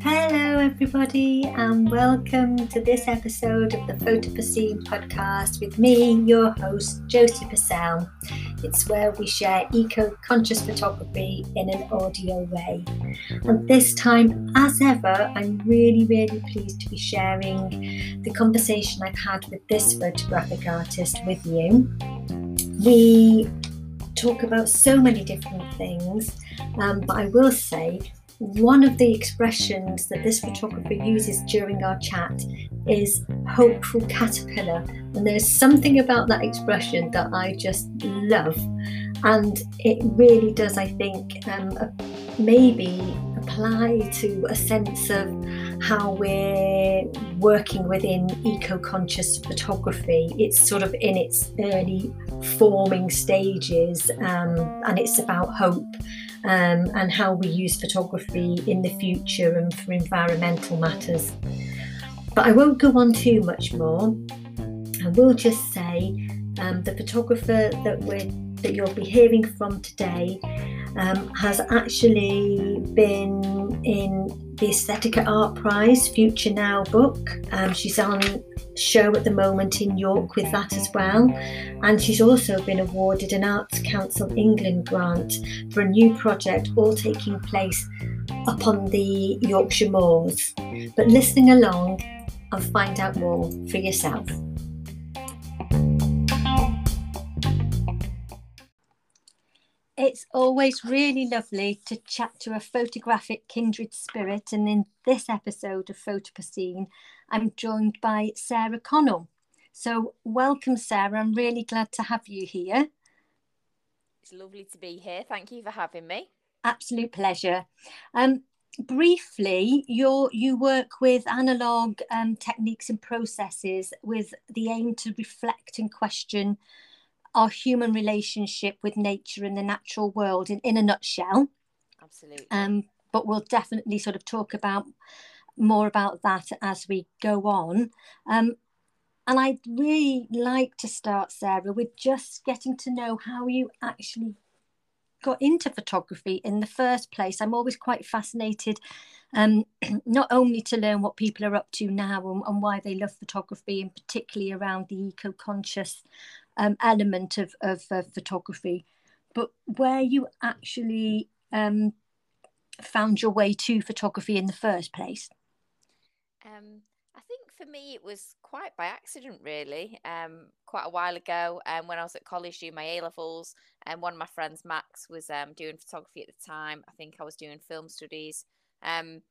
Hello, everybody, and welcome to this episode of the Photopurcine podcast with me, your host, Josie Purcell. It's where we share eco conscious photography in an audio way. And this time, as ever, I'm really, really pleased to be sharing the conversation I've had with this photographic artist with you. We talk about so many different things, um, but I will say one of the expressions that this photographer uses during our chat is hopeful caterpillar. And there's something about that expression that I just love. And it really does, I think, um, maybe apply to a sense of how we're working within eco conscious photography. It's sort of in its early forming stages um, and it's about hope um, and how we use photography in the future and for environmental matters. But I won't go on too much more. I will just say um, the photographer that we're that you'll be hearing from today um, has actually been in the Aesthetica Art Prize Future Now book. Um, she's on show at the moment in York with that as well. And she's also been awarded an Arts Council England grant for a new project, all taking place up on the Yorkshire Moors. But listening along and find out more for yourself. It's always really lovely to chat to a photographic kindred spirit, and in this episode of Photopurcine, I'm joined by Sarah Connell. So, welcome, Sarah. I'm really glad to have you here. It's lovely to be here. Thank you for having me. Absolute pleasure. Um, briefly, you you work with analog um, techniques and processes with the aim to reflect and question our human relationship with nature and the natural world in, in a nutshell. Absolutely. Um, but we'll definitely sort of talk about more about that as we go on. Um, and I'd really like to start, Sarah, with just getting to know how you actually got into photography in the first place. I'm always quite fascinated, um, not only to learn what people are up to now and, and, why they love photography, and particularly around the eco conscious um, element of, of uh, photography, but where you actually um, found your way to photography in the first place. Um, I think for me it was quite by accident, really. Um, quite a while ago, um, when I was at college doing my A levels, and one of my friends, Max, was um, doing photography at the time. I think I was doing film studies, um,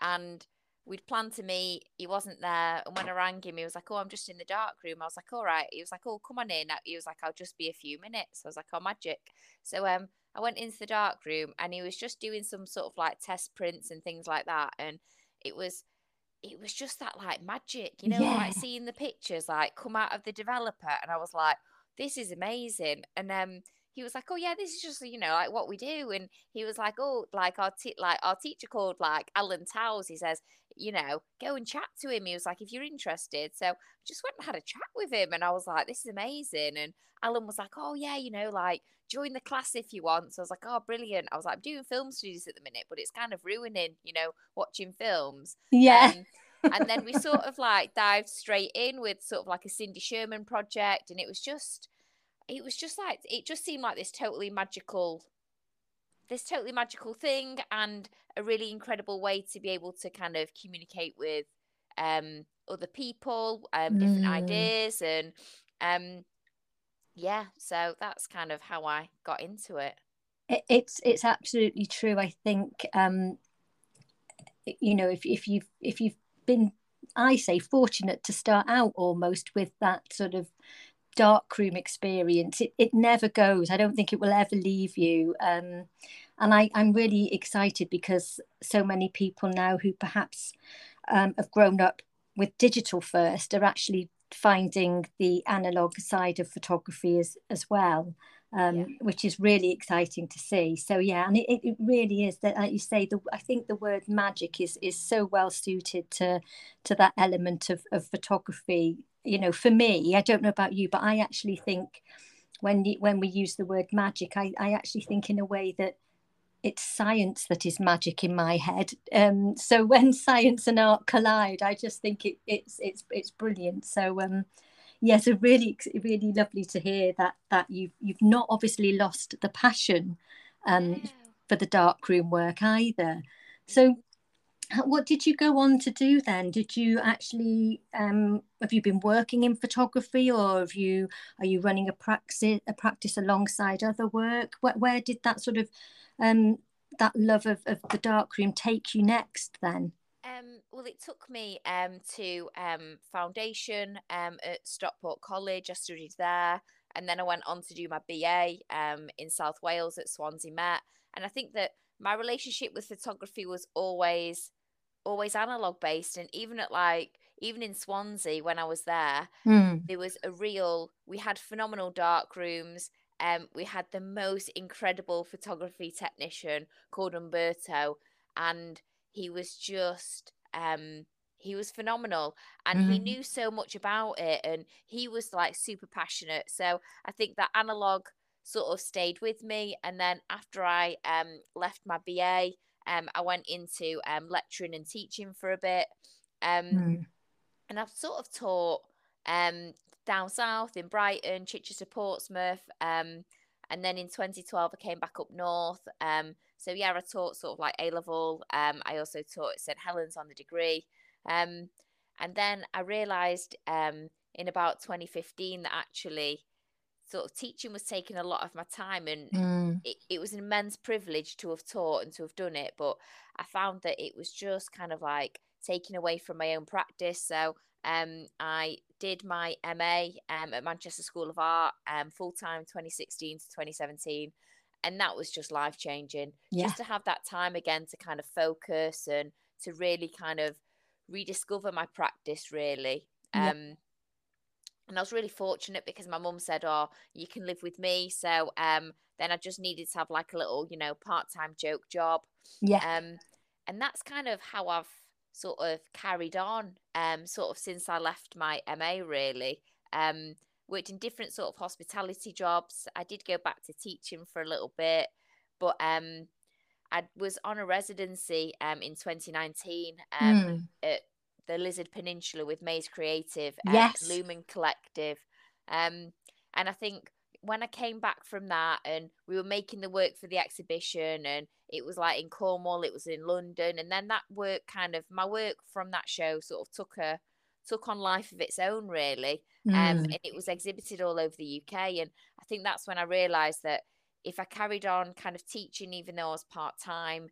and we'd planned to meet. He wasn't there. And when I rang him, he was like, Oh, I'm just in the dark room. I was like, All right. He was like, Oh, come on in. He was like, I'll just be a few minutes. I was like, Oh, magic. So um, I went into the dark room and he was just doing some sort of like test prints and things like that. And it was it was just that like magic, you know, yeah. like seeing the pictures like come out of the developer and I was like, This is amazing. And um he was like, "Oh yeah, this is just you know like what we do," and he was like, "Oh, like our t- like our teacher called like Alan Towers." He says, "You know, go and chat to him." He was like, "If you're interested," so I just went and had a chat with him, and I was like, "This is amazing." And Alan was like, "Oh yeah, you know, like join the class if you want." So I was like, "Oh, brilliant!" I was like, "I'm doing film studies at the minute, but it's kind of ruining, you know, watching films." Yeah. Um, and then we sort of like dived straight in with sort of like a Cindy Sherman project, and it was just it was just like it just seemed like this totally magical this totally magical thing and a really incredible way to be able to kind of communicate with um other people um different mm. ideas and um yeah so that's kind of how i got into it it's it's absolutely true i think um you know if, if you've if you've been i say fortunate to start out almost with that sort of darkroom experience it, it never goes. I don't think it will ever leave you. Um, and I, i'm really excited because so many people now who perhaps um, have grown up with digital first are actually finding the analog side of photography as, as well um, yeah. which is really exciting to see. So yeah and it, it really is that like you say the i think the word magic is is so well suited to to that element of, of photography you know, for me, I don't know about you, but I actually think when when we use the word magic, I, I actually think in a way that it's science that is magic in my head. Um, so when science and art collide, I just think it, it's it's it's brilliant. So um, yeah, so really really lovely to hear that that you've you've not obviously lost the passion um, for the darkroom work either. So what did you go on to do then? Did you actually um, have you been working in photography, or have you are you running a practice a practice alongside other work? Where, where did that sort of um, that love of, of the darkroom take you next then? Um, well, it took me um, to um, foundation um, at Stockport College. I studied there, and then I went on to do my BA um, in South Wales at Swansea Met. And I think that my relationship with photography was always always analog based and even at like even in Swansea when I was there mm. there was a real we had phenomenal dark rooms um we had the most incredible photography technician called Umberto and he was just um he was phenomenal and mm. he knew so much about it and he was like super passionate so I think that analog sort of stayed with me and then after I um left my BA um, I went into um, lecturing and teaching for a bit. Um, mm. And I've sort of taught um, down south in Brighton, Chichester, Portsmouth. Um, and then in 2012, I came back up north. Um, so yeah, I taught sort of like A level. Um, I also taught at St Helens on the degree. Um, and then I realised um, in about 2015 that actually sort of teaching was taking a lot of my time and mm. it, it was an immense privilege to have taught and to have done it but i found that it was just kind of like taking away from my own practice so um, i did my ma um, at manchester school of art um, full-time 2016 to 2017 and that was just life changing yeah. just to have that time again to kind of focus and to really kind of rediscover my practice really yeah. And I was really fortunate because my mum said, "Oh, you can live with me." So um, then I just needed to have like a little, you know, part-time joke job. Yeah. Um, and that's kind of how I've sort of carried on, um, sort of since I left my MA. Really, um, worked in different sort of hospitality jobs. I did go back to teaching for a little bit, but um, I was on a residency um in 2019 um mm. at the Lizard Peninsula with Maze Creative, and yes, Lumen Collective, um, and I think when I came back from that and we were making the work for the exhibition and it was like in Cornwall, it was in London, and then that work kind of my work from that show sort of took a took on life of its own really um, mm. um, and it was exhibited all over the UK and I think that's when I realized that if I carried on kind of teaching even though I was part time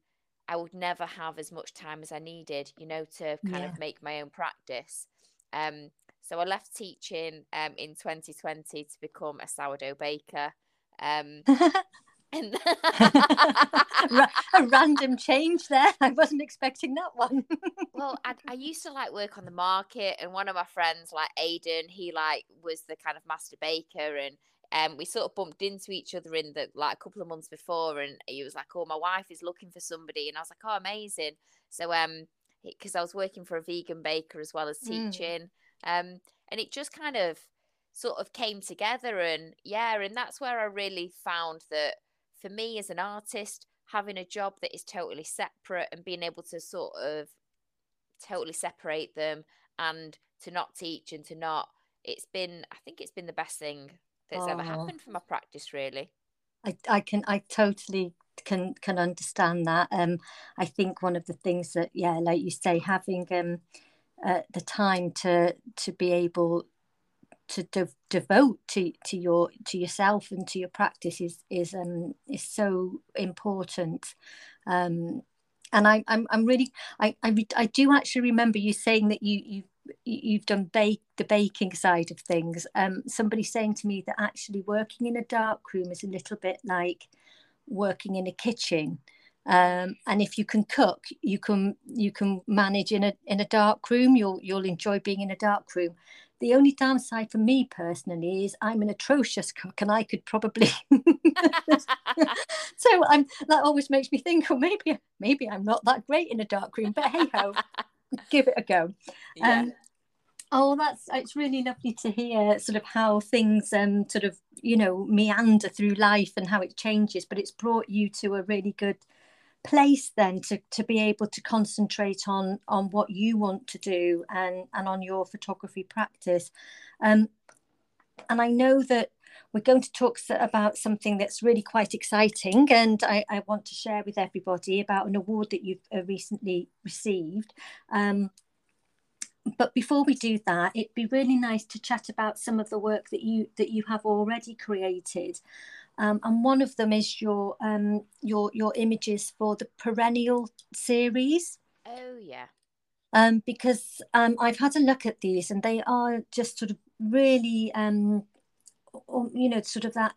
I would never have as much time as I needed, you know, to kind yeah. of make my own practice. Um, so I left teaching um, in 2020 to become a sourdough baker. Um, and a random change there. I wasn't expecting that one. well, I, I, used to like work on the market, and one of my friends, like Aiden, he like was the kind of master baker, and um, we sort of bumped into each other in the like a couple of months before, and he was like, "Oh, my wife is looking for somebody," and I was like, "Oh, amazing!" So, um, because I was working for a vegan baker as well as mm. teaching, mm. um, and it just kind of sort of came together, and yeah, and that's where I really found that for me as an artist, having a job that is totally separate and being able to sort of totally separate them and to not teach and to not it's been i think it's been the best thing that's oh. ever happened for my practice really. I, I can I totally can can understand that. Um I think one of the things that yeah like you say having um uh, the time to to be able to de- devote to to your to yourself and to your practice is is um is so important. Um and I, I'm I'm really I, I I do actually remember you saying that you you you've done bake the baking side of things. Um somebody saying to me that actually working in a dark room is a little bit like working in a kitchen. Um, and if you can cook you can you can manage in a in a dark room. You'll you'll enjoy being in a dark room. The only downside for me personally is I'm an atrocious cook and I could probably so I'm that always makes me think oh maybe maybe I'm not that great in a dark room. But hey ho give it a go. Yeah. Um, Oh, that's it's really lovely to hear sort of how things um sort of you know meander through life and how it changes, but it's brought you to a really good place then to to be able to concentrate on on what you want to do and and on your photography practice. Um, and I know that we're going to talk about something that's really quite exciting and I, I want to share with everybody about an award that you've uh, recently received. Um, but before we do that, it'd be really nice to chat about some of the work that you that you have already created. Um, and one of them is your um, your your images for the perennial series. Oh yeah. Um, because um, I've had a look at these and they are just sort of really you know sort of that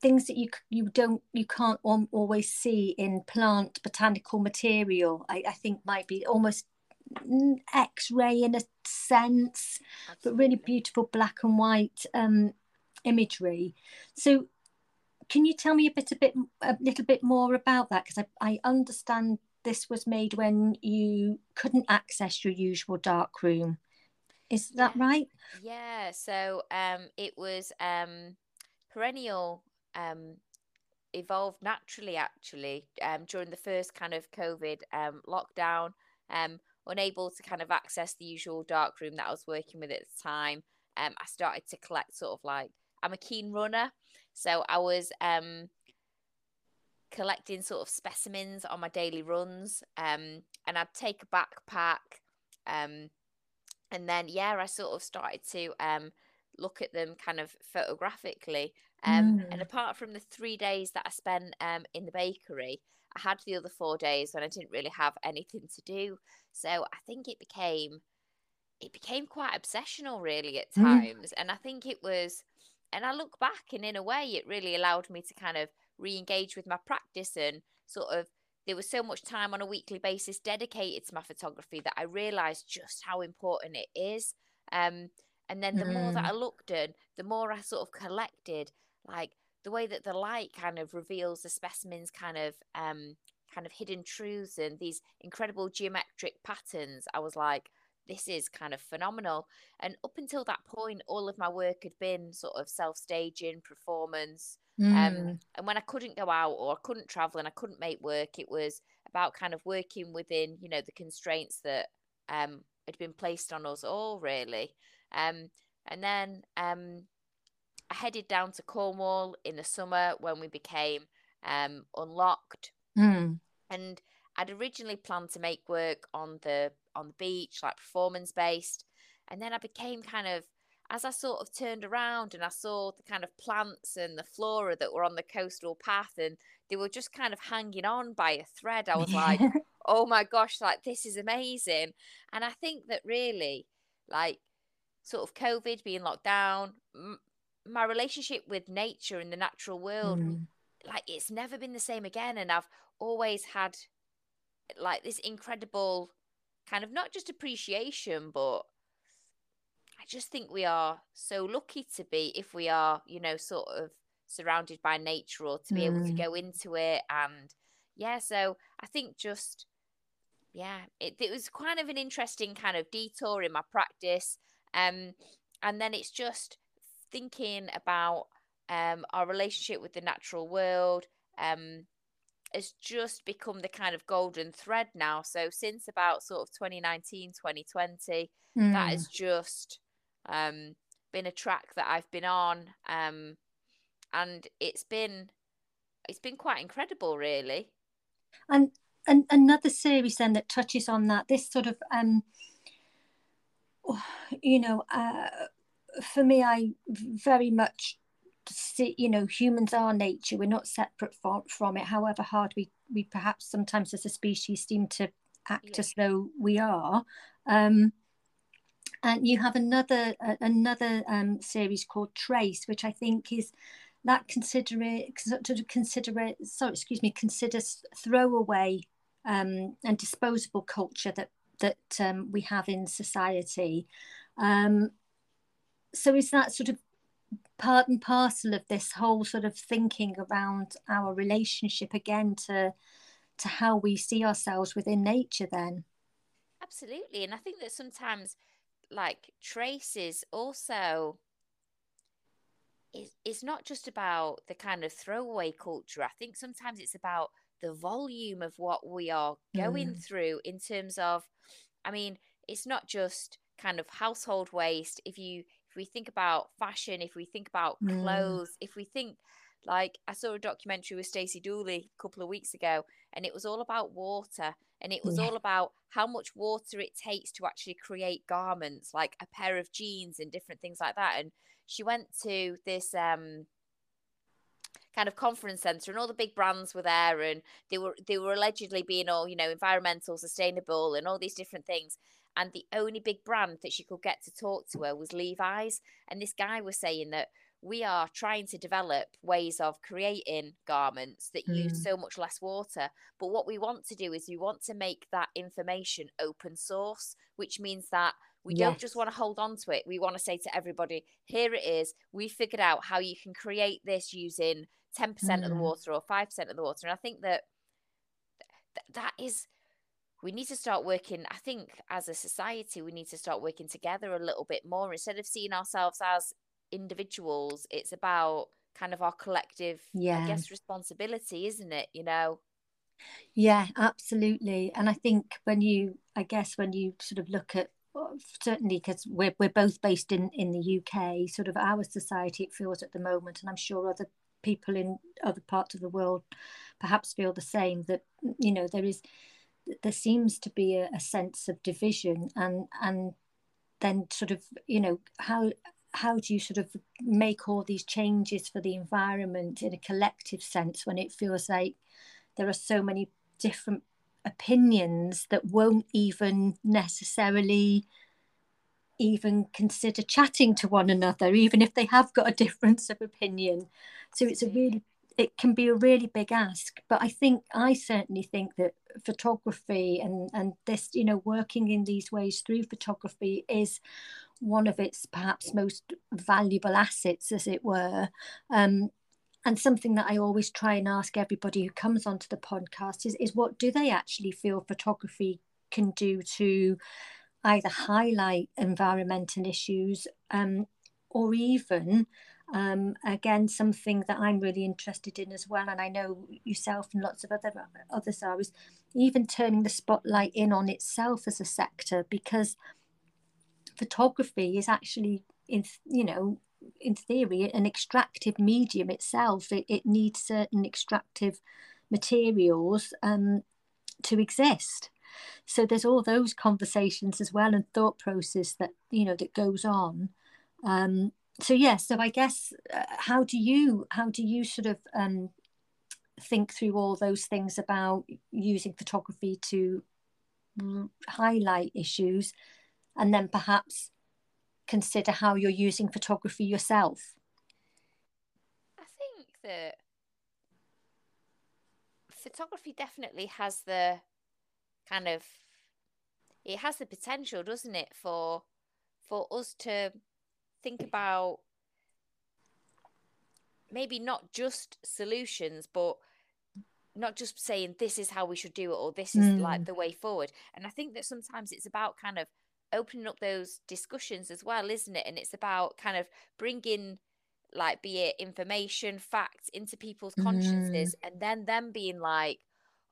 things that you you don't you can't always see in plant botanical material I, I think might be almost x-ray in a sense but really beautiful black and white um, imagery. So can you tell me a bit a bit a little bit more about that? Because I, I understand this was made when you couldn't access your usual dark room is that yeah. right yeah so um it was um perennial um evolved naturally actually um during the first kind of covid um lockdown um unable to kind of access the usual dark room that I was working with at the time, um, I started to collect sort of like I'm a keen runner, so I was um, collecting sort of specimens on my daily runs, um, and I'd take a backpack, um, and then yeah, I sort of started to um, look at them kind of photographically. Um, mm. And apart from the three days that I spent um, in the bakery, I had the other four days when I didn't really have anything to do. So I think it became it became quite obsessional really at mm. times. Mm. And I think it was and I look back and in a way it really allowed me to kind of re-engage with my practice and sort of there was so much time on a weekly basis dedicated to my photography that I realized just how important it is. Um, and then the mm. more that mm. I looked at, the more I sort of collected, like the way that the light kind of reveals the specimen's kind of um, kind of hidden truths and these incredible geometric patterns, I was like, this is kind of phenomenal. And up until that point, all of my work had been sort of self staging, performance. Um, mm. Um, and when I couldn't go out or I couldn't travel and I couldn't make work, it was about kind of working within, you know, the constraints that um, had been placed on us all, really. Um, and then um, I headed down to Cornwall in the summer when we became um, unlocked. Mm. And I'd originally planned to make work on the on the beach, like performance based. And then I became kind of as I sort of turned around and I saw the kind of plants and the flora that were on the coastal path and they were just kind of hanging on by a thread. I was like, oh my gosh, like this is amazing. And I think that really, like, sort of COVID being locked down, my relationship with nature and the natural world mm. like it's never been the same again and i've always had like this incredible kind of not just appreciation but i just think we are so lucky to be if we are you know sort of surrounded by nature or to be mm. able to mm. go into it and yeah so i think just yeah it, it was kind of an interesting kind of detour in my practice um and then it's just thinking about um, our relationship with the natural world um, has just become the kind of golden thread now. So since about sort of 2019, 2020, mm. that has hmm. just um, been a track that I've been on, um, and it's been it's been quite incredible, really. And and another series then that touches on that, this sort of um, you know. Uh, for me, I very much see, you know, humans are nature. We're not separate from, from it, however hard we, we perhaps sometimes as a species seem to act yeah. as though we are. Um, and you have another uh, another um, series called Trace, which I think is that consider it sort of consider it. So excuse me, considers throwaway um, and disposable culture that that um, we have in society. Um, so is that sort of part and parcel of this whole sort of thinking around our relationship again to to how we see ourselves within nature then absolutely and i think that sometimes like traces also is it's not just about the kind of throwaway culture. I think sometimes it's about the volume of what we are going mm. through in terms of, I mean, it's not just kind of household waste. If you we think about fashion, if we think about mm. clothes, if we think like I saw a documentary with Stacey Dooley a couple of weeks ago, and it was all about water, and it was yeah. all about how much water it takes to actually create garments, like a pair of jeans and different things like that. And she went to this um, kind of conference center and all the big brands were there and they were they were allegedly being all you know environmental sustainable and all these different things and the only big brand that she could get to talk to her was Levi's and this guy was saying that we are trying to develop ways of creating garments that mm. use so much less water. But what we want to do is we want to make that information open source, which means that we yes. don't just want to hold on to it. We want to say to everybody, here it is. We figured out how you can create this using 10% mm. of the mm. water or 5% of the water. And I think that th- that is, we need to start working. I think as a society, we need to start working together a little bit more instead of seeing ourselves as individuals. It's about kind of our collective, yeah. I guess, responsibility, isn't it? You know? Yeah, absolutely. And I think when you, I guess, when you sort of look at uh, certainly because we're, we're both based in in the UK sort of our society it feels at the moment and I'm sure other people in other parts of the world perhaps feel the same that you know there is there seems to be a, a sense of division and and then sort of you know how how do you sort of make all these changes for the environment in a collective sense when it feels like there are so many different opinions that won't even necessarily even consider chatting to one another even if they have got a difference of opinion? So it's a really it can be a really big ask but i think i certainly think that photography and and this you know working in these ways through photography is one of its perhaps most valuable assets, as it were. Um, and something that I always try and ask everybody who comes onto the podcast is, is what do they actually feel photography can do to either highlight environmental issues um, or even um, again something that I'm really interested in as well and I know yourself and lots of other others are is even turning the spotlight in on itself as a sector because photography is actually in you know in theory an extractive medium itself. It, it needs certain extractive materials um, to exist. So there's all those conversations as well and thought process that you know that goes on. Um, so yeah, so i guess uh, how do you how do you sort of um, think through all those things about using photography to highlight issues and then perhaps consider how you're using photography yourself? I think that photography definitely has the kind of it has the potential, doesn't it, for for us to think about maybe not just solutions, but not just saying this is how we should do it or this is mm. like the way forward. And I think that sometimes it's about kind of opening up those discussions as well, isn't it? And it's about kind of bringing like be it information facts into people's consciences mm. and then them being like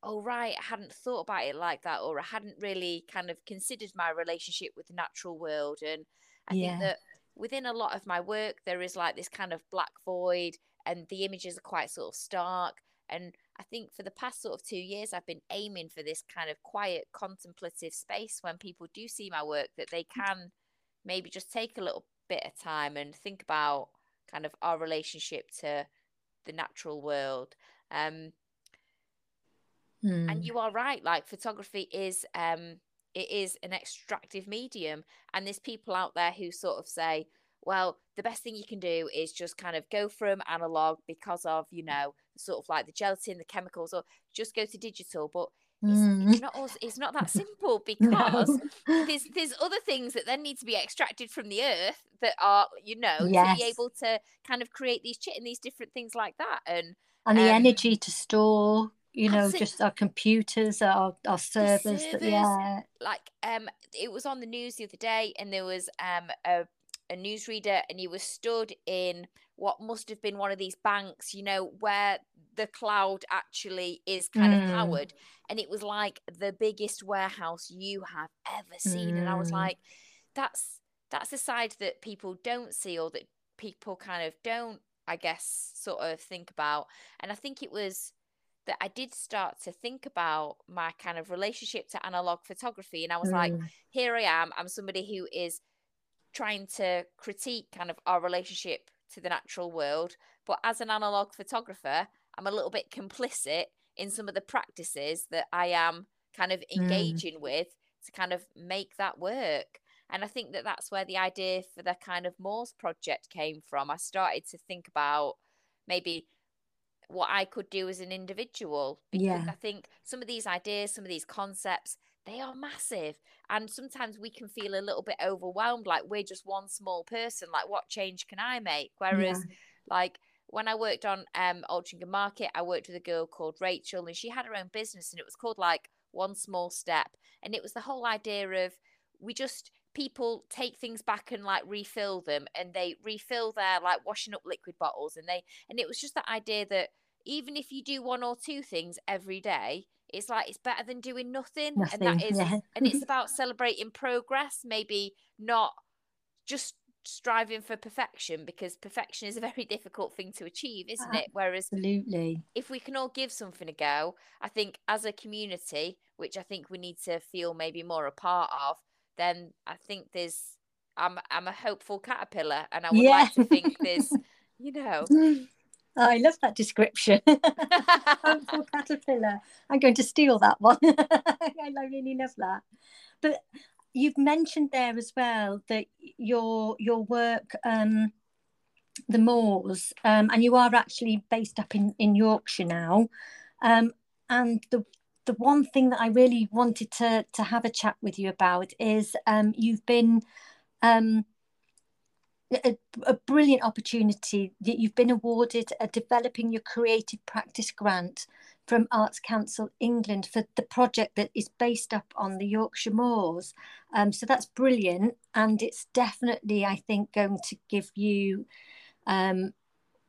oh right i hadn't thought about it like that or i hadn't really kind of considered my relationship with the natural world and i yeah. think that within a lot of my work there is like this kind of black void and the images are quite sort of stark and I think for the past sort of two years, I've been aiming for this kind of quiet, contemplative space when people do see my work that they can maybe just take a little bit of time and think about kind of our relationship to the natural world. Um, hmm. And you are right, like photography is um, it is an extractive medium, and there's people out there who sort of say, well, the best thing you can do is just kind of go from analog because of, you know, sort of like the gelatin, the chemicals, or just go to digital. But it's, mm. it's not also, it's not that simple because no. there's there's other things that then need to be extracted from the earth that are, you know, yes. to be able to kind of create these chit and these different things like that. And and the um, energy to store you know just our computers our our servers, servers that, yeah like um it was on the news the other day and there was um a a newsreader and he was stood in what must have been one of these banks, you know, where the cloud actually is kind mm. of powered. And it was like the biggest warehouse you have ever seen. Mm. And I was mm. like, that's that's a side that people don't see or that people kind of don't, I guess, sort of think about. And I think it was that I did start to think about my kind of relationship to analog photography. And I was mm. like, here I am. I'm somebody who is trying to critique kind of our relationship to the natural world. But as an analog photographer, I'm a little bit complicit in some of the practices that I am kind of hmm. engaging mm. with to kind of make that work. And I think that that's where the idea for the kind of Moors project came from. I started to think about maybe what I could do as an individual because yeah. I think some of these ideas, some of these concepts, they are massive. And sometimes we can feel a little bit overwhelmed, like we're just one small person. Like, what change can I make? Whereas, yeah. like, when I worked on um Altrincham Market, I worked with a girl called Rachel, and she had her own business, and it was called like One Small Step. And it was the whole idea of we just people take things back and like refill them and they refill their like washing up liquid bottles and they and it was just that idea that even if you do one or two things every day it's like it's better than doing nothing, nothing and that is yeah. and it's about celebrating progress maybe not just striving for perfection because perfection is a very difficult thing to achieve isn't ah, it whereas absolutely if we can all give something a go i think as a community which i think we need to feel maybe more a part of then i think there's i'm i'm a hopeful caterpillar and i would yeah. like to think there's you know Oh, I love that description. Hopeful caterpillar. I'm going to steal that one. I really love that. But you've mentioned there as well that your your work, um, the Moors, um, and you are actually based up in, in Yorkshire now. Um, and the the one thing that I really wanted to to have a chat with you about is um, you've been um, a, a, brilliant opportunity that you've been awarded a developing your creative practice grant from Arts Council England for the project that is based up on the Yorkshire Moors. Um, so that's brilliant, and it's definitely, I think, going to give you um,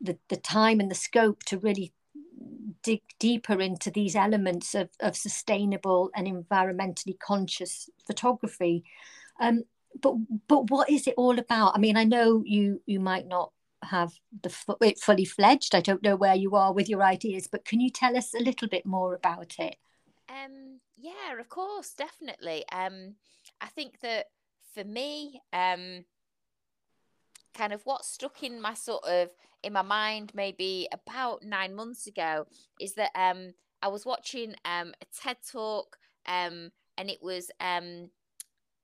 the the time and the scope to really dig deeper into these elements of, of sustainable and environmentally conscious photography. Um, but but what is it all about? I mean, I know you you might not have the it fully fledged. I don't know where you are with your ideas, but can you tell us a little bit more about it? Um, yeah, of course, definitely. Um, I think that for me, um, kind of what stuck in my sort of in my mind maybe about nine months ago is that um I was watching um a TED talk um and it was um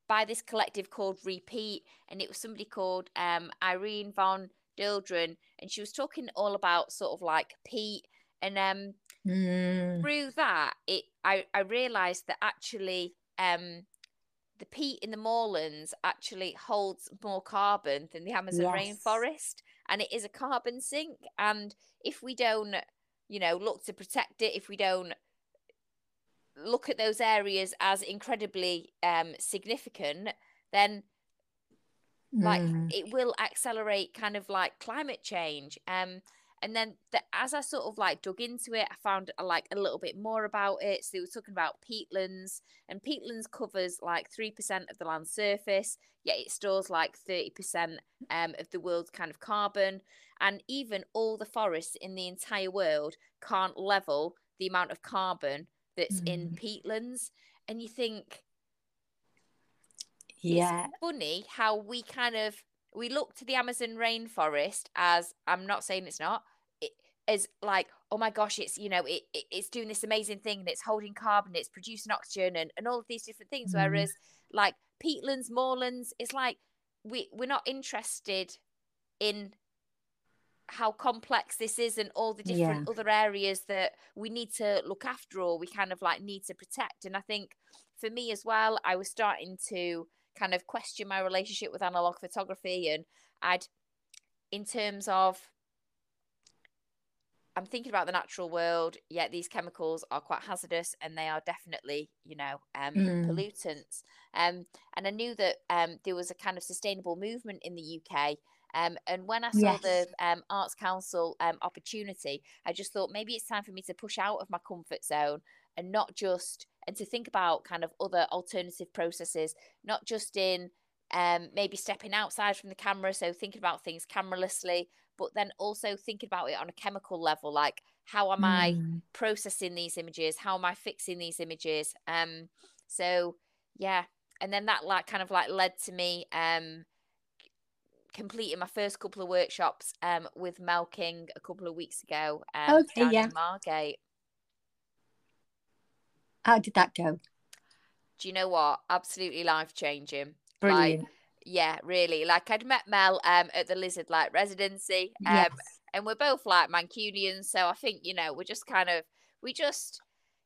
by this collective called Repeat, and it was somebody called um, Irene von Dildren, and she was talking all about sort of like peat and um, mm. through that, it I I realised that actually um, the peat in the moorlands actually holds more carbon than the Amazon yes. rainforest, and it is a carbon sink, and if we don't, you know, look to protect it, if we don't look at those areas as incredibly um, significant, then like mm. it will accelerate kind of like climate change. Um, and then the, as I sort of like dug into it, I found uh, like a little bit more about it. So they were talking about peatlands, and peatlands covers like three percent of the land surface, yet it stores like thirty percent um, of the world's kind of carbon. And even all the forests in the entire world can't level the amount of carbon that's mm. in peatlands and you think yeah it's funny how we kind of we look to the amazon rainforest as i'm not saying it's not as like oh my gosh it's you know it, it, it's doing this amazing thing and it's holding carbon it's producing oxygen and, and all of these different things mm. whereas like peatlands moorlands it's like we we're not interested in how complex this is and all the different yeah. other areas that we need to look after or we kind of like need to protect. And I think for me as well, I was starting to kind of question my relationship with analog photography and I'd in terms of I'm thinking about the natural world. Yeah, these chemicals are quite hazardous, and they are definitely, you know, um, Mm. pollutants. Um, and I knew that um, there was a kind of sustainable movement in the UK. Um, and when I saw Yes. the um, Arts Council um, opportunity, I just thought maybe it's time for me to push out of my comfort zone and not just and to think about kind of other alternative processes, not just in um, maybe stepping outside from the camera, so thinking about things cameralessly, but then also thinking about it on a chemical level, like how am I Mm. processing these images? How am I fixing these images? Um, so yeah, and then that like kind of like led to me um completing my first couple of workshops um with Mel King a couple of weeks ago um Okay, down yeah. in Margate. How did that go? Do you know what? Absolutely life changing. Brilliant. Like, yeah, really. Like I'd met Mel um at the Lizard Light residency. Um yes. and we're both like Mancunians, so I think, you know, we're just kind of we just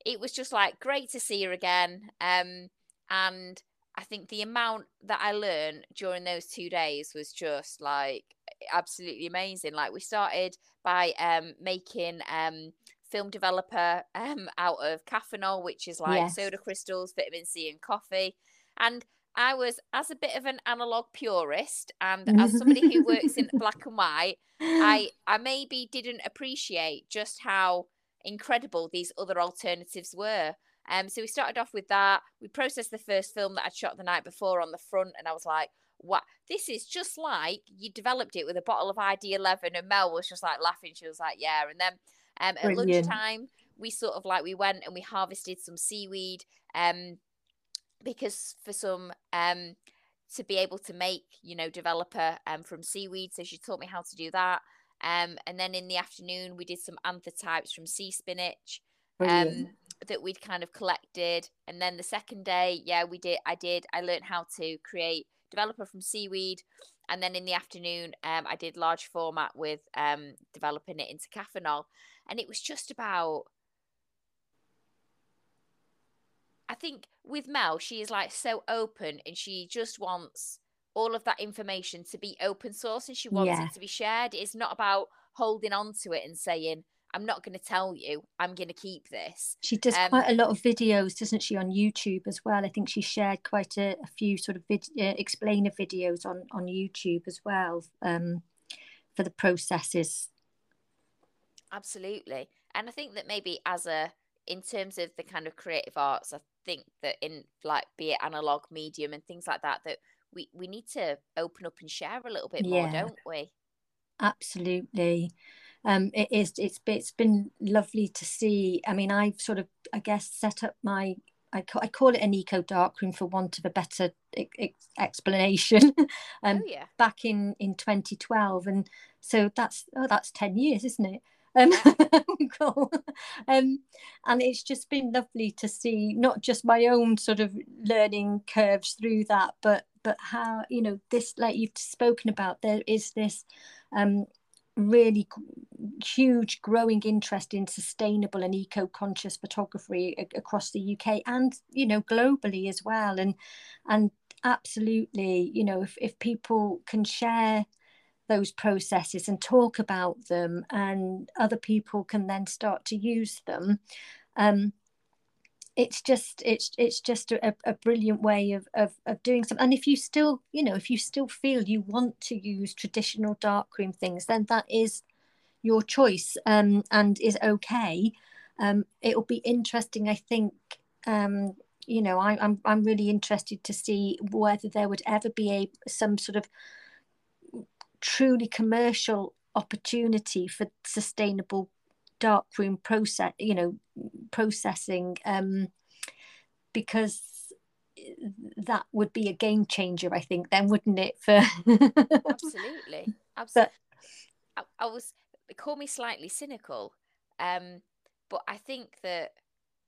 it was just like great to see her again. Um and I think the amount that I learned during those two days was just like absolutely amazing. Like we started by um making um film developer um out of caffeinol, which is like Yes. soda crystals, vitamin C and coffee. And I was as a bit of an analog purist and as somebody who works in black and white, I I maybe didn't appreciate just how incredible these other alternatives were. Um, so we started off with that. We processed the first film that I'd shot the night before on the front, and I was like, "What? This is just like you developed it with a bottle of ID11." And Mel was just like laughing. She was like, "Yeah." And then um, at Brilliant. lunchtime, we sort of like we went and we harvested some seaweed, um, because for some um to be able to make you know developer um from seaweed so she taught me how to do that. Um and then in the afternoon we did some anthotypes from sea spinach um that we'd kind of collected. And then the second day yeah we did i did i learned how to create developer from seaweed. And then in the afternoon um i did large format with um developing it into caffeinol and it was just about I think with Mel, she is like so open and she just wants all of that information to be open source and she wants Yeah. it to be shared. It's not about holding on to it and saying, I'm not going to tell you, I'm going to keep this. She does Um, quite a lot of videos, doesn't she, on YouTube as well? I think she shared quite a, a few sort of vid- uh, explainer videos on on YouTube as well um, for the processes. Absolutely. And I think that maybe as a, in terms of the kind of creative arts, I think that in like, be it analog medium and things like that, that we, we need to open up and share a little bit more, Yeah. don't we? Absolutely. Um, it is. It's been, it's been lovely to see. I mean, I've sort of, I guess, set up my. I call, I call it an eco darkroom for want of a better e- ex- explanation. um, oh, yeah. back in in 2012 and so that's oh that's 10 years isn't it um, um and it's just been lovely to see not just my own sort of learning curves through that but but how you know this like you've spoken about there is this um really huge growing interest in sustainable and eco-conscious photography across the UK and you know globally as well. And and absolutely you know if, if people can share those processes and talk about them and other people can then start to use them. Um it's just it's it's just a, a brilliant way of, of of doing something and if you still you know if you still feel you want to use traditional dark darkroom things then that is your choice um and is okay. Um it'll be interesting i think um you know I, I'm I'm really interested to see whether there would ever be a some sort of truly commercial opportunity for sustainable darkroom process you know processing um because that would be a game changer i think then wouldn't it for Absolutely. Absolutely. I, I was call me slightly cynical, um, but I think that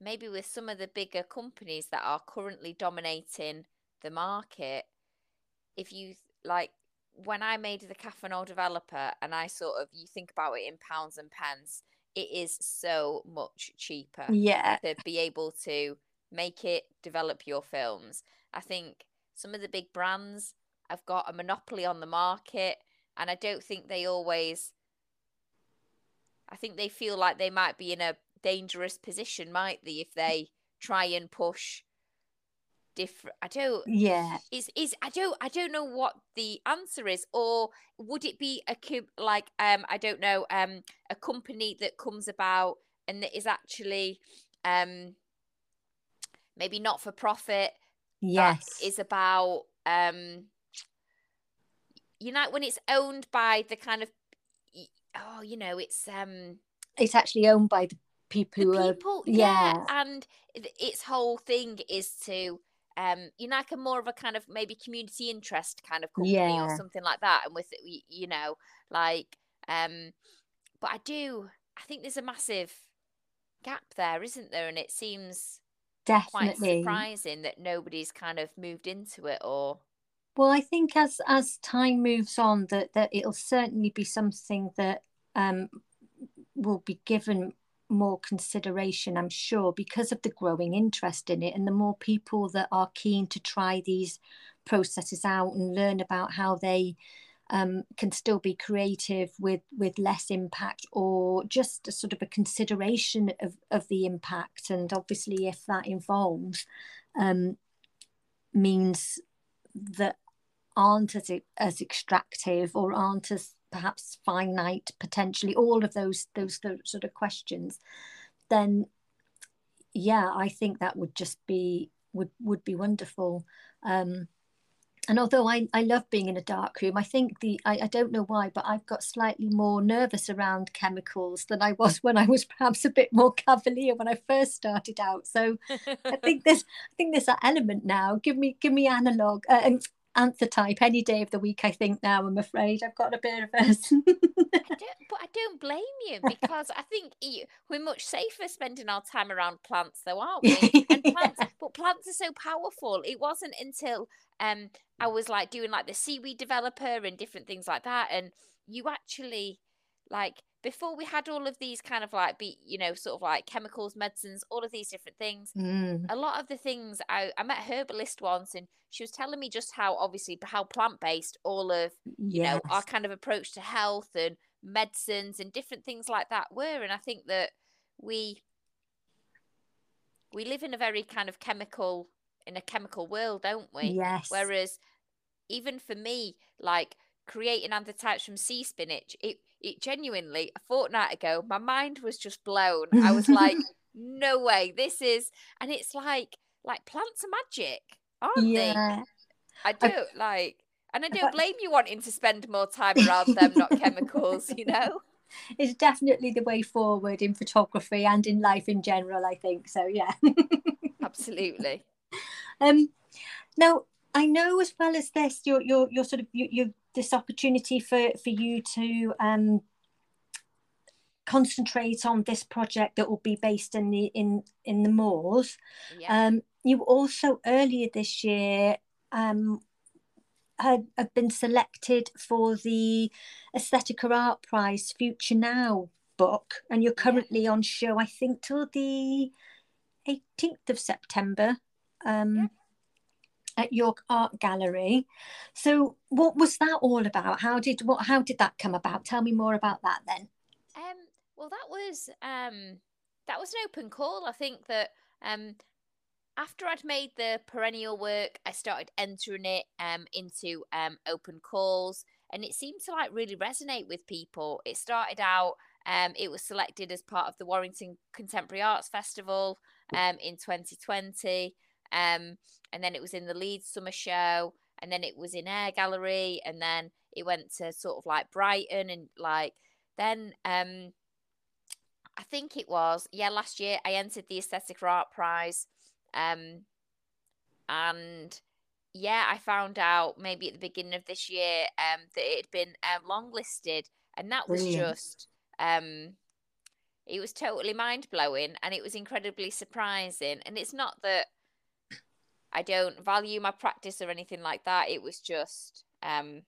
maybe with some of the bigger companies that are currently dominating the market, if you like when I made the Caffeinol developer and I sort of you think about it in pounds and pence, it is so much cheaper yeah to be able to make it, develop your films. I think some of the big brands have got a monopoly on the market, and I don't think they always I think they feel like they might be in a dangerous position, might they, if they try and push different i don't yeah is is i don't i don't know what the answer is or would it be a like um i don't know um a company that comes about and that is actually um maybe not for profit yes is about um you know when it's owned by the kind of oh you know it's um it's actually owned by the people the people are, yeah. yeah and its whole thing is to um you know like a more of a kind of maybe community interest kind of company yeah. or something like that and with you know like um but i do i think there's a massive gap there isn't there and it seems definitely quite surprising that nobody's kind of moved into it or well i think as as time moves on that that it'll certainly be something that um will be given more consideration, I'm sure, because of the growing interest in it and the more people that are keen to try these processes out and learn about how they um, can still be creative with with less impact or just a sort of a consideration of, of the impact. And obviously if that involves um, means that aren't as, as extractive or aren't as perhaps finite potentially all of those those, those sort of questions then yeah i think that would just be would would be wonderful um and although I, I love being in a dark room, I think the I, I don't know why, but I've got slightly more nervous around chemicals than I was when I was perhaps a bit more cavalier when I first started out. So I think there's I think there's that element now. Give me give me analog uh, anthotype any day of the week. I think now I'm afraid I've got a bit of don't, but I don't blame you because I think we're much safer spending our time around plants, though, aren't we? And plants, but plants are so powerful. It wasn't until um I was like doing like the seaweed developer and different things like that, and you actually like before we had all of these kind of like be you know sort of like chemicals medicines all of these different things mm. a lot of the things I, I met a herbalist once and she was telling me just how obviously how plant-based all of you yes. know our kind of approach to health and medicines and different things like that were and i think that we we live in a very kind of chemical in a chemical world don't we yes whereas even for me like creating anthotypes from sea spinach it it genuinely a fortnight ago my mind was just blown. I was like no way this is and it's like like plants are magic aren't yeah. they i do I, like and i don't blame you wanting to spend more time around them not chemicals you know? It's definitely the way forward in photography and in life in general i think so yeah. Absolutely. Um now i know as well as this you're you're, you're sort of you, you're this opportunity for for you to um, concentrate on this project that will be based in the in in the moors. Yeah. Um, you also earlier this year um, had, had been selected for the Aesthetica Art Prize Future Now book, and you're currently yeah. on show, I think, till the 18th of September. Um, yeah at York Art Gallery. So, what was that all about? How did what? How did that come about? Tell me more about that then. Um, well, that was um, that was an open call. I think that um, after I'd made the perennial work, I started entering it um into um open calls, and it seemed to like really resonate with people. It started out. Um, it was selected as part of the Warrington Contemporary Arts Festival um, in 2020. Um, and then it was in the Leeds Summer Show, and then it was in Air Gallery, and then it went to sort of like Brighton, and like then um, I think it was yeah last year I entered the Aesthetica Art Prize, um, and yeah I found out maybe at the beginning of this year um that it had been um, longlisted, and that was Brilliant. just um it was totally mind blowing and it was incredibly surprising. And it's not that I don't value my practice or anything like that. It was just um,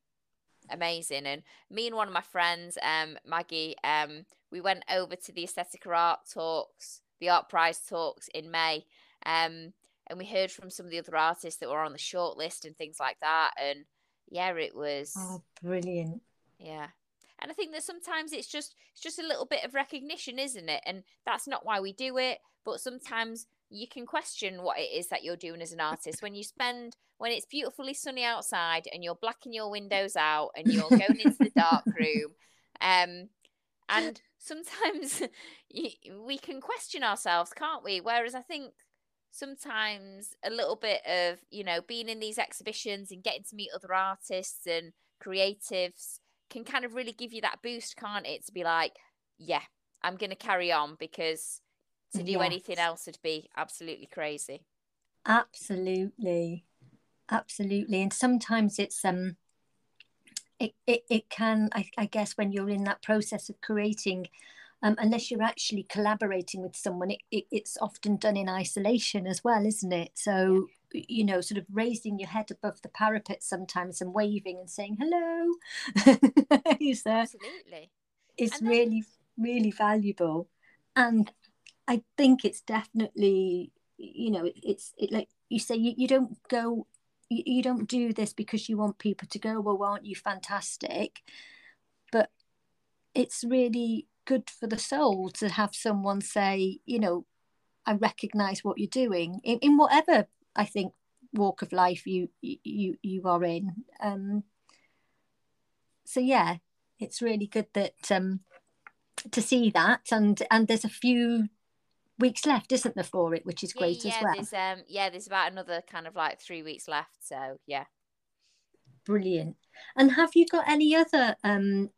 amazing. And me and one of my friends, um, Maggie, um, we went over to the Aesthetica Art Talks, the Art Prize Talks in May. Um, and we heard from some of the other artists that were on the shortlist and things like that. And yeah, it was. Oh, brilliant. Yeah. and I think that sometimes it's just it's just a little bit of recognition, isn't it? And that's not why we do it, but sometimes you can question what it is that you're doing as an artist. When you spend when it's beautifully sunny outside and you're blacking your windows out and you're going into the dark room um and sometimes we can question ourselves can't we? Whereas i think sometimes a little bit of you know being in these exhibitions and getting to meet other artists and creatives can kind of really give you that boost can't it? To be like yeah i'm going to carry on because to do yes. anything else would be absolutely crazy. Absolutely. Absolutely. And sometimes it's um it, it, it can I, I guess when you're in that process of creating um, unless you're actually collaborating with someone it, it, it's often done in isolation as well isn't it? So yeah. you know sort of raising your head above the parapet sometimes and waving and saying hello. Is there absolutely. it's then... really really valuable. And I think it's definitely, you know, it's it, like you say, you, you don't go, you, you don't do this because you want people to go, well, aren't you fantastic? But it's really good for the soul to have someone say, you know, I recognize what you're doing in, in whatever I think walk of life you you you are in. Um, so yeah, it's really good that um, to see that, and and there's a few weeks left, isn't there, for it, which is great yeah, as well. There's, um, yeah, there's about another kind of like three weeks left. So yeah, brilliant. And have you got any other um,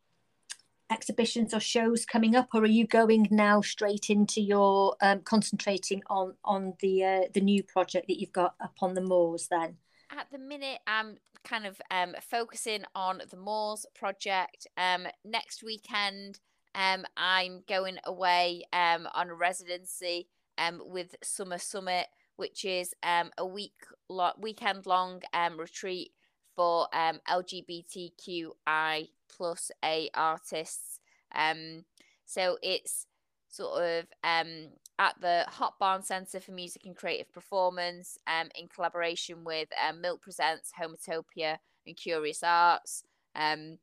exhibitions or shows coming up, or are you going now straight into your um, concentrating on on the uh, the new project that you've got up on the moors? Then at the minute, I'm kind of um, focusing on the moors project. Um, next weekend. Um, I'm going away um, on a residency um, with Summer Summit, which is um, a week lo- weekend long um, retreat for um, LGBTQI plus A artists. Um, so it's sort of um, at the Hot Barn Centre for Music and Creative Performance um, in collaboration with um, Milk Presents, Homotopia, and Curious Arts. Um,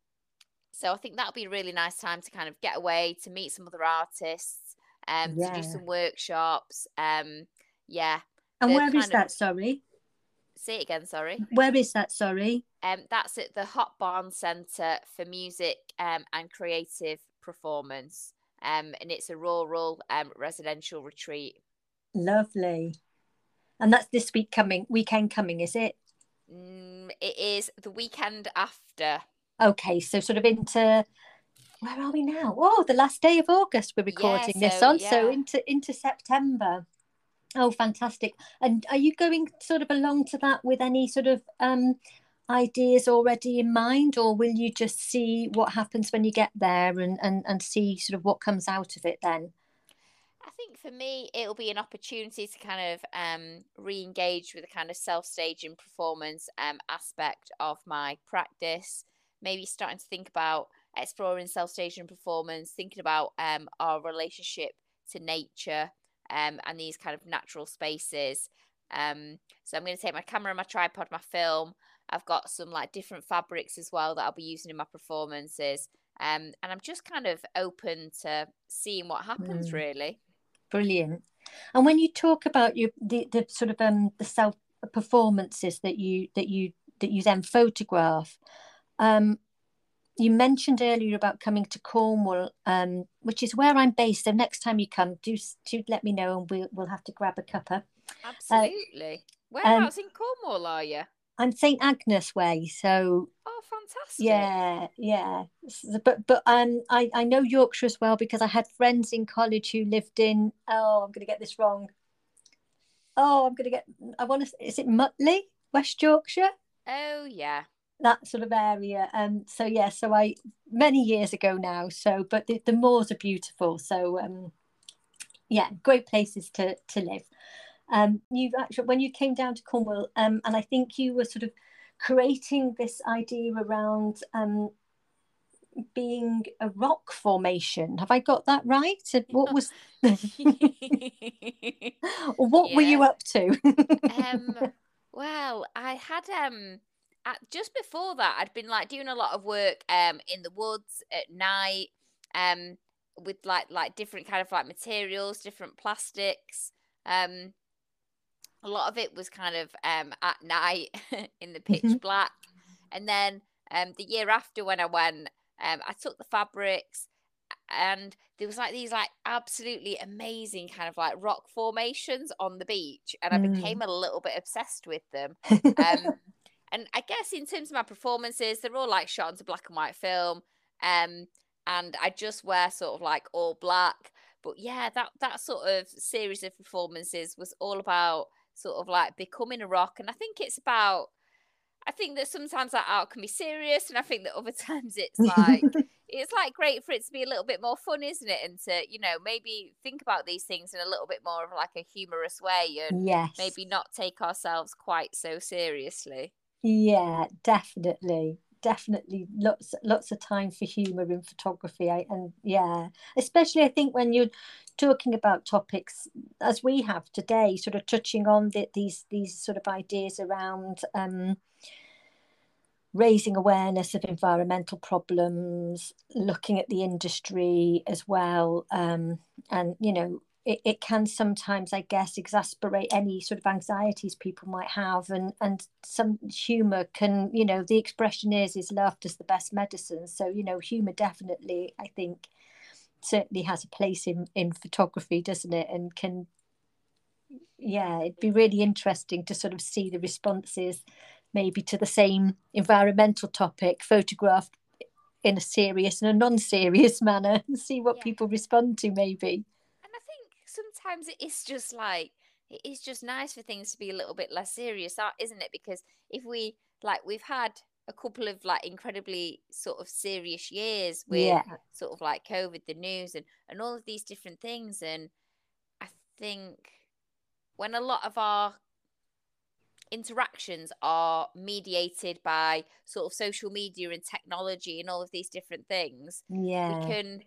so I think that'll be a really nice time to kind of get away, to meet some other artists, um, yeah. to do some workshops. Um, yeah. And where is that? Sorry. Say it again. Sorry. Where is that? Sorry. Um, that's at the Hot Barn Centre for Music um, and Creative Performance. Um, and it's a rural um, residential retreat. Lovely. And that's this week coming, weekend coming, is it? Mm, it is the weekend after. Okay, so sort of into where are we now? Oh, the last day of August we're recording yeah, so, this on, yeah. so into into September. Oh, fantastic! And are you going sort of along to that with any sort of um, ideas already in mind, or will you just see what happens when you get there and and and see sort of what comes out of it then? I think for me, it'll be an opportunity to kind of um, re-engage with the kind of self-staging performance um, aspect of my practice maybe starting to think about exploring self staging performance, thinking about um, our relationship to nature um, and these kind of natural spaces. Um, so I'm going to take my camera, my tripod, my film. I've got some like different fabrics as well that I'll be using in my performances. Um, and I'm just kind of open to seeing what happens. Mm. Really brilliant. And when you talk about your the, the sort of um the self performances that you that you that you then photograph, um, you mentioned earlier about coming to Cornwall, um, which is where I'm based. So next time you come, do do let me know, and we'll we'll have to grab a cuppa. Absolutely. Uh, Whereabouts um, in Cornwall are you? I'm St Agnes Way. So. Oh, fantastic! Yeah, yeah. But but um, I I know Yorkshire as well because I had friends in college who lived in. Oh, I'm going to get this wrong. Oh, I'm going to get. I want to. Is it Mutley, West Yorkshire? Oh yeah that sort of area. Um, so yeah, so I many years ago now. So, but the, the moors are beautiful. So um, yeah, great places to to live. Um, you've actually when you came down to Cornwall, um, and I think you were sort of creating this idea around um, being a rock formation. Have I got that right? What was what yeah. were you up to? um, well, I had um at, just before that, I'd been like doing a lot of work um in the woods at night, um with like like different kind of like materials, different plastics. Um, a lot of it was kind of um at night in the pitch Mhm. black, and then um the year after when I went, um I took the fabrics and there was like these like absolutely amazing kind of like rock formations on the beach and i Mm. became a little bit obsessed with them um and i guess in terms of my performances they're all like shot onto black and white film um and i just wear sort of like all black but yeah that that sort of series of performances was all about sort of like becoming a rock and i think it's about i think that sometimes that art can be serious and i think that other times it's like it's like great for it to be a little bit more fun, isn't it? And to, you know, maybe think about these things in a little bit more of like a humorous way and yes. maybe not take ourselves quite so seriously. Yeah, definitely. Definitely lots lots of time for humor in photography. I, and yeah, especially I think when you're talking about topics as we have today, sort of touching on the, these these sort of ideas around um, raising awareness of environmental problems, looking at the industry as well, um, and you know it, it can sometimes, I guess, exasperate any sort of anxieties people might have, and and some humour can, you know, the expression is is laughter's the best medicine. So you know, humour definitely, I think, certainly has a place in in photography, doesn't it? And can, yeah, it'd be really interesting to sort of see the responses, maybe to the same environmental topic, photographed in a serious and a non-serious manner, and see what Yeah. people respond to, maybe. Sometimes it is just like, it is just nice for things to be a little bit less serious, isn't it? Because if we, like, we've had a couple of like incredibly sort of serious years with Yeah. sort of like COVID, the news, and and all of these different things. And I think when a lot of our interactions are mediated by sort of social media and technology and all of these different things, Yeah. we can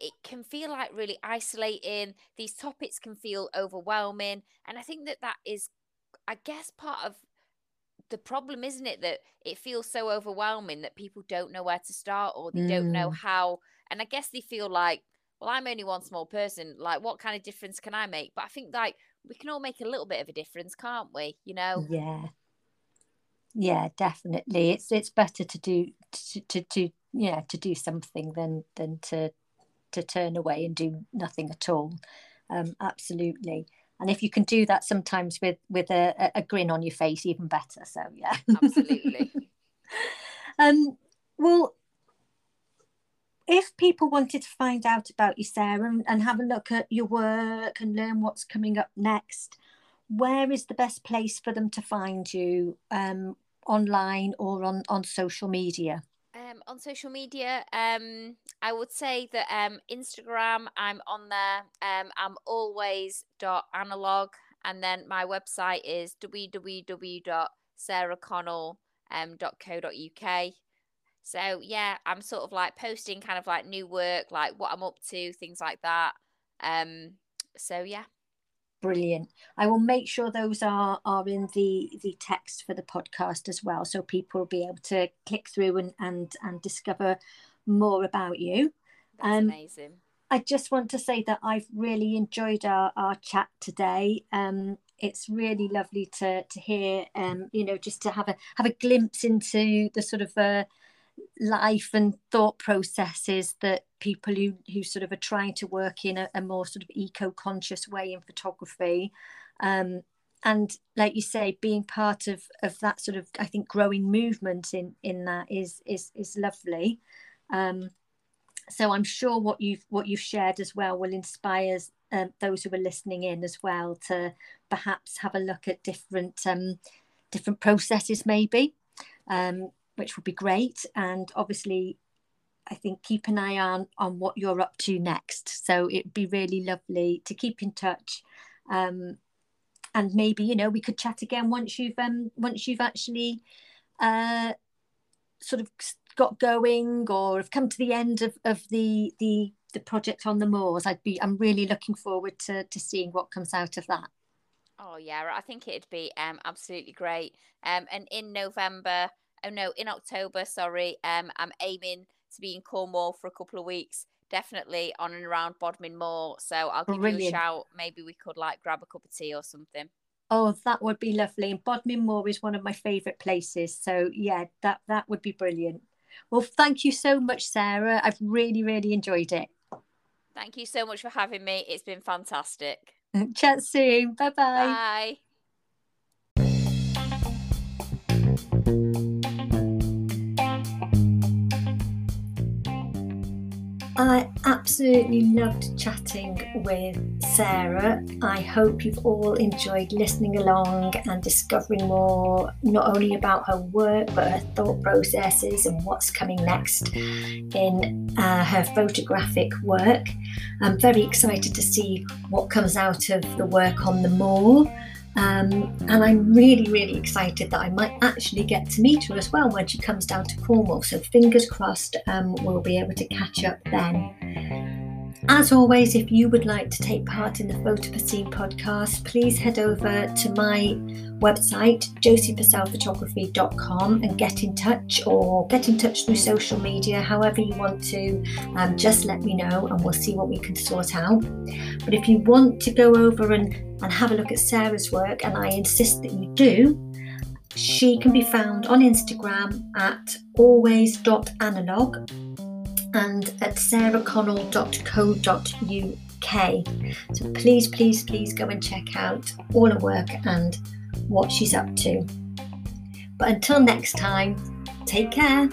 it can feel like really isolating these topics can feel overwhelming and i think that that is i guess part of the problem isn't it that it feels so overwhelming that people don't know where to start or they don't know Mm. how and i guess they feel like well i'm only one small person like what kind of difference can i make but i think like we can all make a little bit of a difference can't we you know Yeah. Yeah, definitely. It's it's better to do to, to, to yeah, to do something than than to to turn away and do nothing at all. Um, absolutely. And if you can do that sometimes with with a, a- grin on your face, even better. So yeah. absolutely Um, well, if people wanted to find out about you, Sarah, and, and have a look at your work and learn what's coming up next, where is the best place for them to find you um, online or on, on social media? Um, on social media, um, I would say that um, Instagram, I'm on there. Um, I'm always dot analog, and then my website is www.sarahconnell.co.uk. So yeah, I'm sort of like posting kind of like new work, like what I'm up to, things like that. Um, so yeah, Brilliant. I will make sure those are are in the the text for the podcast as well, so people will be able to click through and and and discover more about you. that's Um, amazing. I just want to say that I've really enjoyed our, our chat today. Um, it's really lovely to to hear, um, you know, just to have a have a glimpse into the sort of uh, life and thought processes that people who who sort of are trying to work in a, a more sort of eco conscious way in photography. Um, and like you say, being part of of that sort of I think growing movement in in that is is is lovely. Um, so I'm sure what you've what you've shared as well will inspire um, those who are listening in as well to perhaps have a look at different um, different processes maybe, um, which would be great. And obviously, I think keep an eye on on what you're up to next. So it'd be really lovely to keep in touch. Um, and maybe you know we could chat again once you've um once you've actually uh sort of got going or have come to the end of, of the the the project on the moors i'd be i'm really looking forward to to seeing what comes out of that Oh yeah, I think it'd be um, absolutely great. Um, and in November, oh no, in October, sorry, um, I'm aiming to be in Cornwall for a couple of weeks. Definitely on and around Bodmin Moor. So I'll give Brilliant. you a shout. Maybe we could like grab a cup of tea or something. Oh, that would be lovely. And Bodmin Moor is one of my favourite places. So yeah, that that would be brilliant. Well, thank you so much, Sarah. I've really, really enjoyed it. Thank you so much for having me. It's been fantastic. Chat soon. Bye-bye. Bye. I absolutely loved chatting with Sarah. I hope you've all enjoyed listening along and discovering more, not only about her work, but her thought processes and what's coming next in uh, her photographic work. I'm very excited to see what comes out of the work on the moor. Um, and I'm really, really excited that I might actually get to meet her as well when she comes down to Cornwall. So fingers crossed um, we'll be able to catch up then. As always, if you would like to take part in the Photo Scene podcast, please head over to my website, josiepurcellphotography.com, and get in touch or get in touch through social media, however you want to. Um, just let me know and we'll see what we can sort out. But if you want to go over and, and have a look at Sarah's work, and I insist that you do, she can be found on Instagram at always.analog and at sarahconnell.co.uk. So please, please, please go and check out all her work and what she's up to. But until next time, take care.